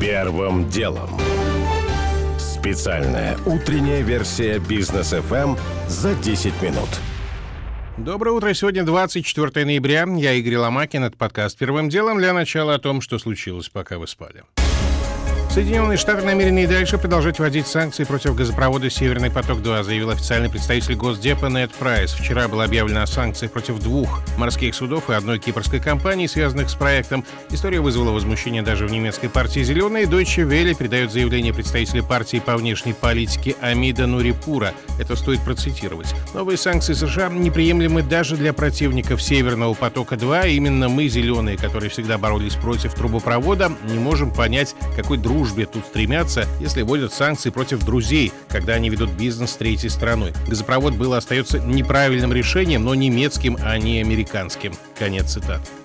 Первым делом. Специальная утренняя версия бизнес FM за 10 минут. Доброе утро. Сегодня 24 ноября. Я Игорь Ломакин. Это подкаст «Первым делом». Для начала о том, что случилось, пока вы спали. Соединенные Штаты намерены и дальше продолжать вводить санкции против газопровода «Северный поток-2», заявил официальный представитель Госдепа Нед Прайс. Вчера было объявлено о санкциях против двух морских судов и одной кипрской компании, связанных с проектом. История вызвала возмущение даже в немецкой партии «Зеленые». Deutsche Welle передает заявление представителя партии по внешней политике Амида Нурипура. Это стоит процитировать. Новые санкции США неприемлемы даже для противников «Северного потока-2». Именно мы, «Зеленые», которые всегда боролись против трубопровода, не можем понять, какой дружбы дружбе тут стремятся, если вводят санкции против друзей, когда они ведут бизнес с третьей страной. Газопровод был остается неправильным решением, но немецким, а не американским. Конец цитаты.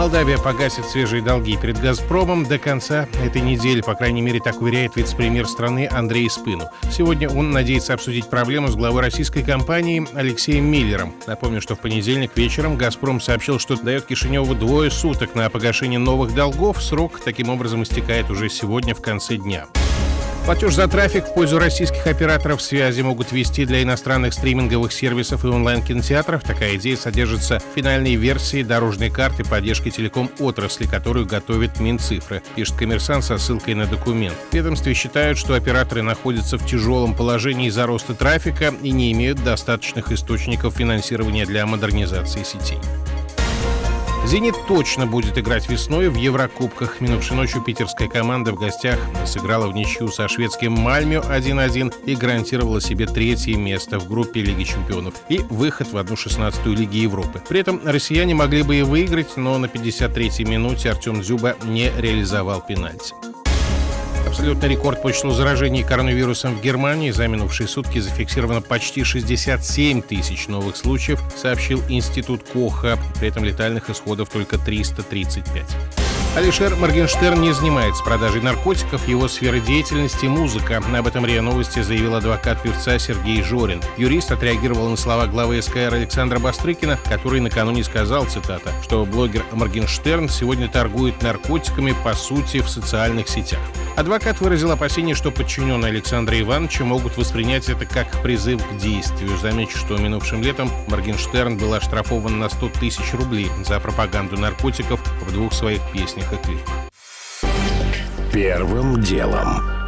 Молдавия погасит свежие долги перед «Газпромом» до конца этой недели, по крайней мере, так уверяет вице-премьер страны Андрей Спыну. Сегодня он надеется обсудить проблему с главой российской компании Алексеем Миллером. Напомню, что в понедельник вечером «Газпром» сообщил, что дает Кишиневу двое суток на погашение новых долгов. Срок таким образом истекает уже сегодня в конце дня. Платеж за трафик в пользу российских операторов связи могут вести для иностранных стриминговых сервисов и онлайн-кинотеатров. Такая идея содержится в финальной версии дорожной карты поддержки телеком-отрасли, которую готовит Минцифры, пишет коммерсант со ссылкой на документ. Ведомстве считают, что операторы находятся в тяжелом положении из-за роста трафика и не имеют достаточных источников финансирования для модернизации сетей. «Зенит» точно будет играть весной в Еврокубках. Минувшей ночью питерская команда в гостях сыграла в ничью со шведским Мальмё 1-1 и гарантировала себе третье место в группе Лиги чемпионов и выход в 1-16 Лиги Европы. При этом россияне могли бы и выиграть, но на 53-й минуте Артем Дзюба не реализовал пенальти. Абсолютный рекорд по числу заражений коронавирусом в Германии за минувшие сутки зафиксировано почти 67 тысяч новых случаев, сообщил Институт Коха. При этом летальных исходов только 335. Алишер Моргенштерн не занимается продажей наркотиков, его сфера деятельности – музыка. Об этом РИА Новости заявил адвокат певца Сергей Жорин. Юрист отреагировал на слова главы СКР Александра Бастрыкина, который накануне сказал, цитата, что блогер Моргенштерн сегодня торгует наркотиками, по сути, в социальных сетях. Адвокат выразил опасение, что подчиненные Александра Ивановича могут воспринять это как призыв к действию. Замечу, что минувшим летом Моргенштерн был оштрафован на 100 тысяч рублей за пропаганду наркотиков в двух своих песнях и клипах. Первым делом.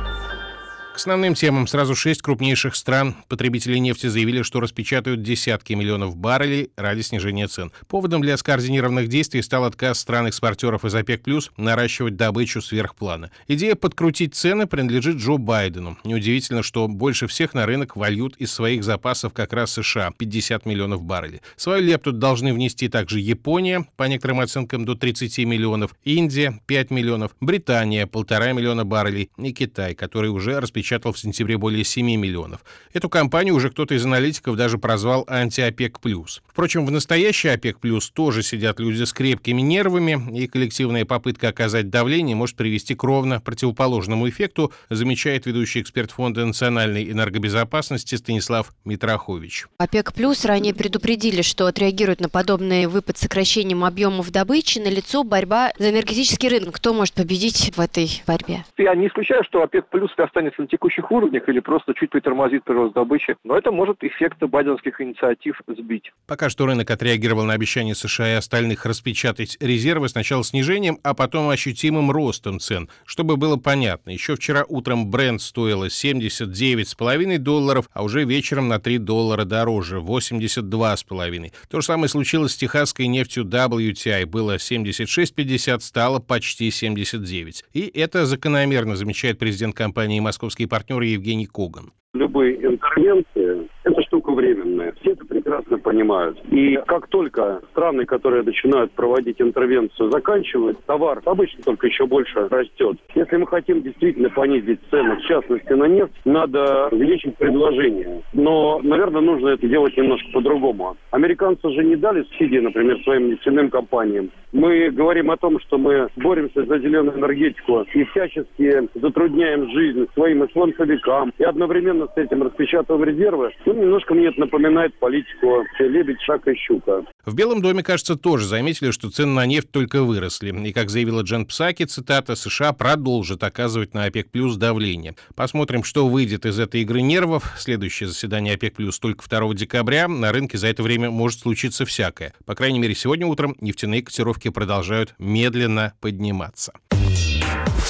К основным темам сразу шесть крупнейших стран потребители нефти заявили, что распечатают десятки миллионов баррелей ради снижения цен. Поводом для скоординированных действий стал отказ стран-экспортеров из ОПЕК+, наращивать добычу сверх плана. Идея подкрутить цены принадлежит Джо Байдену. Неудивительно, что больше всех на рынок вольют из своих запасов как раз США — 50 миллионов баррелей. Свою лепту должны внести также Япония, по некоторым оценкам до 30 миллионов, Индия — 5 миллионов, Британия — полтора миллиона баррелей и Китай, который уже распечатал напечатал в сентябре более 7 миллионов. Эту компанию уже кто-то из аналитиков даже прозвал анти-ОПЕК+. Впрочем, в настоящей ОПЕК+, тоже сидят люди с крепкими нервами, и коллективная попытка оказать давление может привести к ровно противоположному эффекту, замечает ведущий эксперт Фонда национальной энергобезопасности Станислав Митрохович. ОПЕК+, ранее предупредили, что отреагируют на подобный выпад сокращением объемов добычи, на лицо борьба за энергетический рынок. Кто может победить в этой борьбе? Я не исключаю, что ОПЕК+, останется текущих уровнях или просто чуть притормозит прирост добычи. Но это может эффекты байденских инициатив сбить. Пока что рынок отреагировал на обещание США и остальных распечатать резервы сначала снижением, а потом ощутимым ростом цен. Чтобы было понятно, еще вчера утром бренд стоило 79,5 долларов, а уже вечером на 3 доллара дороже, 82,5. То же самое случилось с техасской нефтью WTI. Было 76,50, стало почти 79. И это закономерно, замечает президент компании «Московский партнер Евгений Коган. Любые интервенции – это штука временная. Все это прекрасно понимают. И как только страны, которые начинают проводить интервенцию, заканчивают, товар обычно только еще больше растет. Если мы хотим действительно понизить цены, в частности на нефть, надо увеличить предложение. Но, наверное, нужно это делать немножко по-другому. Американцы же не дали субсидии, например, своим нефтяным компаниям. Мы говорим о том, что мы боремся за зеленую энергетику и всячески затрудняем жизнь своим исламсовикам и одновременно с этим распечатываем резервы. Ну, немножко мне это напоминает менять политику лебедь, шаг и щука. В Белом доме, кажется, тоже заметили, что цены на нефть только выросли. И, как заявила Джен Псаки, цитата, США продолжит оказывать на ОПЕК плюс давление. Посмотрим, что выйдет из этой игры нервов. Следующее заседание ОПЕК плюс только 2 декабря. На рынке за это время может случиться всякое. По крайней мере, сегодня утром нефтяные котировки продолжают медленно подниматься.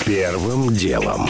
Первым делом.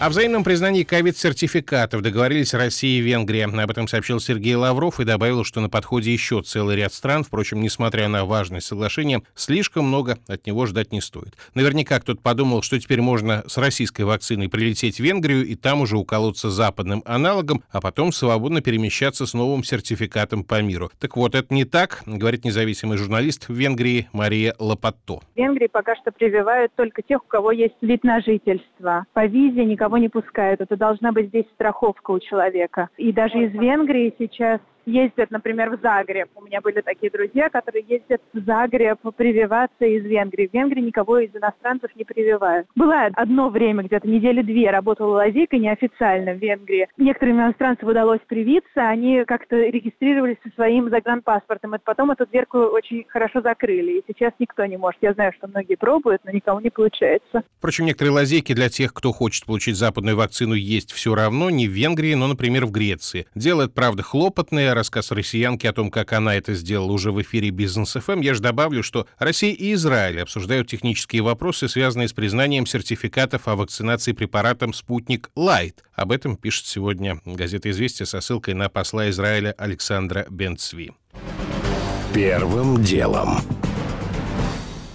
О взаимном признании ковид-сертификатов договорились Россия и Венгрия. Об этом сообщил Сергей Лавров и добавил, что на подходе еще целый ряд стран. Впрочем, несмотря на важность соглашения, слишком много от него ждать не стоит. Наверняка кто-то подумал, что теперь можно с российской вакциной прилететь в Венгрию и там уже уколоться западным аналогом, а потом свободно перемещаться с новым сертификатом по миру. Так вот, это не так, говорит независимый журналист в Венгрии Мария Лопатто. В Венгрии пока что прививают только тех, у кого есть вид на жительство. По визе никого никого не пускают. Это должна быть здесь страховка у человека. И даже из Венгрии сейчас ездят, например, в Загреб. У меня были такие друзья, которые ездят в Загреб прививаться из Венгрии. В Венгрии никого из иностранцев не прививают. Было одно время, где-то недели две, работала лазейка неофициально в Венгрии. Некоторым иностранцам удалось привиться, они как-то регистрировались со своим загранпаспортом. И потом эту дверку очень хорошо закрыли. И сейчас никто не может. Я знаю, что многие пробуют, но никому не получается. Впрочем, некоторые лазейки для тех, кто хочет получить западную вакцину, есть все равно. Не в Венгрии, но, например, в Греции. Дело это, правда, хлопотное, рассказ россиянки о том, как она это сделала уже в эфире Бизнес ФМ, я же добавлю, что Россия и Израиль обсуждают технические вопросы, связанные с признанием сертификатов о вакцинации препаратом «Спутник Лайт». Об этом пишет сегодня газета «Известия» со ссылкой на посла Израиля Александра Бен-Цви. Первым делом.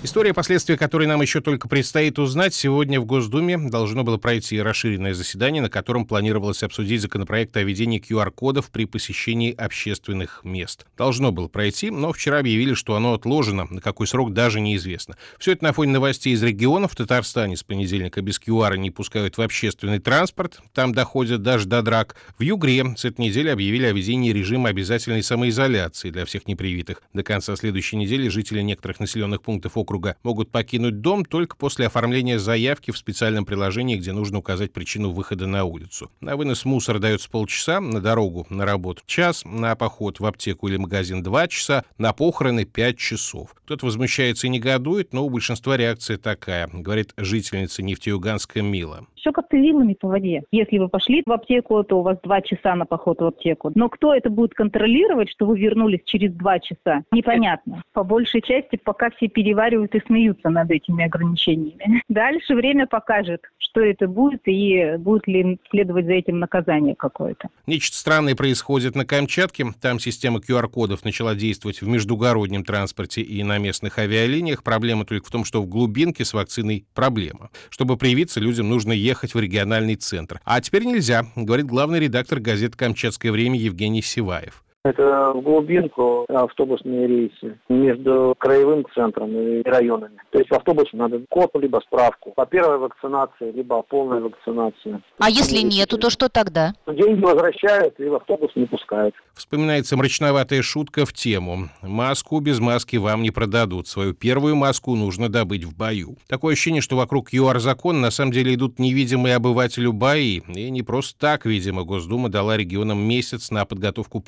История, последствия которой нам еще только предстоит узнать, сегодня в Госдуме должно было пройти расширенное заседание, на котором планировалось обсудить законопроект о введении QR-кодов при посещении общественных мест. Должно было пройти, но вчера объявили, что оно отложено, на какой срок даже неизвестно. Все это на фоне новостей из регионов. В Татарстане с понедельника без QR не пускают в общественный транспорт, там доходят даже до драк. В Югре с этой недели объявили о введении режима обязательной самоизоляции для всех непривитых. До конца следующей недели жители некоторых населенных пунктов округа округа могут покинуть дом только после оформления заявки в специальном приложении, где нужно указать причину выхода на улицу. На вынос мусора дается полчаса, на дорогу на работу час, на поход в аптеку или магазин два часа, на похороны пять часов. Кто-то возмущается и негодует, но у большинства реакция такая, говорит жительница Нефтеюганска Мила все как-то вилами по воде. Если вы пошли в аптеку, то у вас два часа на поход в аптеку. Но кто это будет контролировать, что вы вернулись через два часа? Непонятно. По большей части пока все переваривают и смеются над этими ограничениями. Дальше время покажет, что это будет и будет ли следовать за этим наказание какое-то. Нечто странное происходит на Камчатке. Там система QR-кодов начала действовать в междугороднем транспорте и на местных авиалиниях. Проблема только в том, что в глубинке с вакциной проблема. Чтобы привиться, людям нужно ехать ехать в региональный центр. А теперь нельзя, говорит главный редактор газеты «Камчатское время» Евгений Сиваев. Это в глубинку автобусные рейсы между краевым центром и районами. То есть автобусу надо код, либо справку по первой вакцинации, либо по полной вакцинации. А если нету, то что тогда? Деньги возвращают и в автобус не пускают. Вспоминается мрачноватая шутка в тему. Маску без маски вам не продадут. Свою первую маску нужно добыть в бою. Такое ощущение, что вокруг ЮАР-закона на самом деле идут невидимые обывателю бои. И не просто так, видимо, Госдума дала регионам месяц на подготовку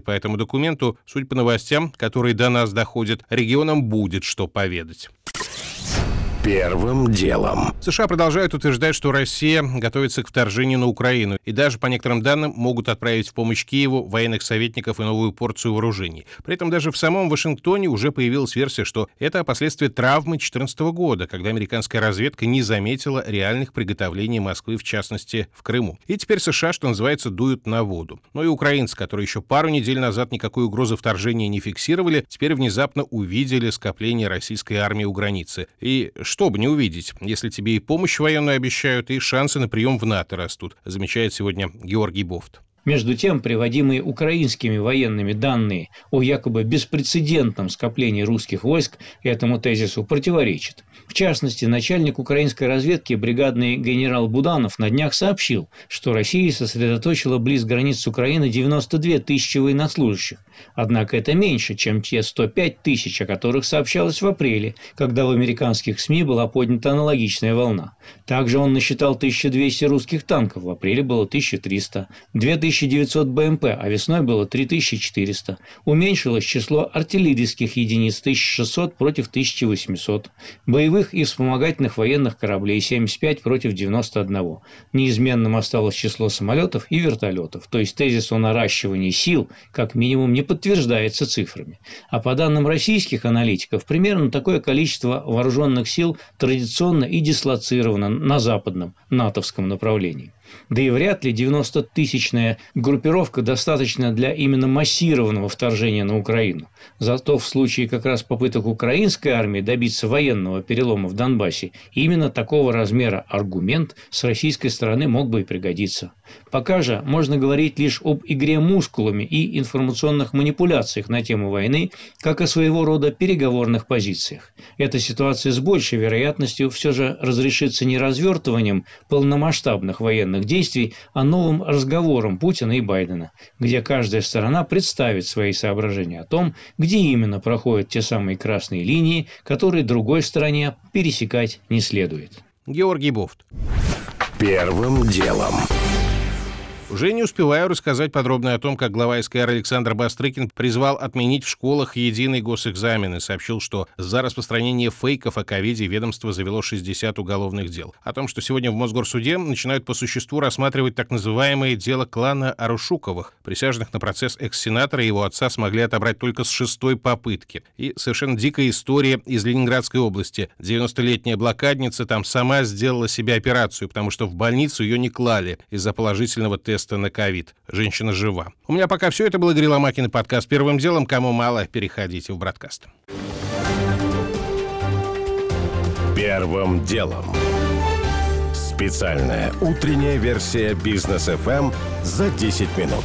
позиции по этому документу, судя по новостям, которые до нас доходят, регионам будет что поведать. Первым делом. США продолжают утверждать, что Россия готовится к вторжению на Украину и даже, по некоторым данным, могут отправить в помощь Киеву военных советников и новую порцию вооружений. При этом даже в самом Вашингтоне уже появилась версия, что это последствия травмы 2014 года, когда американская разведка не заметила реальных приготовлений Москвы, в частности, в Крыму. И теперь США, что называется, дуют на воду. Но и украинцы, которые еще пару недель назад никакой угрозы вторжения не фиксировали, теперь внезапно увидели скопление российской армии у границы. И что бы не увидеть, если тебе и помощь военную обещают, и шансы на прием в НАТО растут, замечает сегодня Георгий Бофт. Между тем, приводимые украинскими военными данные о якобы беспрецедентном скоплении русских войск этому тезису противоречат. В частности, начальник украинской разведки бригадный генерал Буданов на днях сообщил, что Россия сосредоточила близ границ Украины 92 тысячи военнослужащих. Однако это меньше, чем те 105 тысяч, о которых сообщалось в апреле, когда в американских СМИ была поднята аналогичная волна. Также он насчитал 1200 русских танков, в апреле было 1300. 2000 2900 БМП, а весной было 3400. Уменьшилось число артиллерийских единиц 1600 против 1800. Боевых и вспомогательных военных кораблей 75 против 91. Неизменным осталось число самолетов и вертолетов. То есть тезис о наращивании сил как минимум не подтверждается цифрами. А по данным российских аналитиков, примерно такое количество вооруженных сил традиционно и дислоцировано на западном натовском направлении. Да и вряд ли 90-тысячная группировка достаточно для именно массированного вторжения на Украину. Зато в случае как раз попыток украинской армии добиться военного перелома в Донбассе, именно такого размера аргумент с российской стороны мог бы и пригодиться. Пока же можно говорить лишь об игре мускулами и информационных манипуляциях на тему войны, как о своего рода переговорных позициях. Эта ситуация с большей вероятностью все же разрешится не развертыванием полномасштабных военных военных действий, а новым разговором Путина и Байдена, где каждая сторона представит свои соображения о том, где именно проходят те самые красные линии, которые другой стороне пересекать не следует. Георгий Бофт. Первым делом. Уже не успеваю рассказать подробно о том, как глава СКР Александр Бастрыкин призвал отменить в школах единый госэкзамен и сообщил, что за распространение фейков о ковиде ведомство завело 60 уголовных дел. О том, что сегодня в Мосгорсуде начинают по существу рассматривать так называемое дело клана Арушуковых. Присяжных на процесс экс-сенатора и его отца смогли отобрать только с шестой попытки. И совершенно дикая история из Ленинградской области. 90-летняя блокадница там сама сделала себе операцию, потому что в больницу ее не клали из-за положительного теста теста на ковид. Женщина жива. У меня пока все. Это был Игорь Ломакин и подкаст «Первым делом». Кому мало, переходите в «Браткаст». Первым делом. Специальная утренняя версия «Бизнес-ФМ» за 10 минут.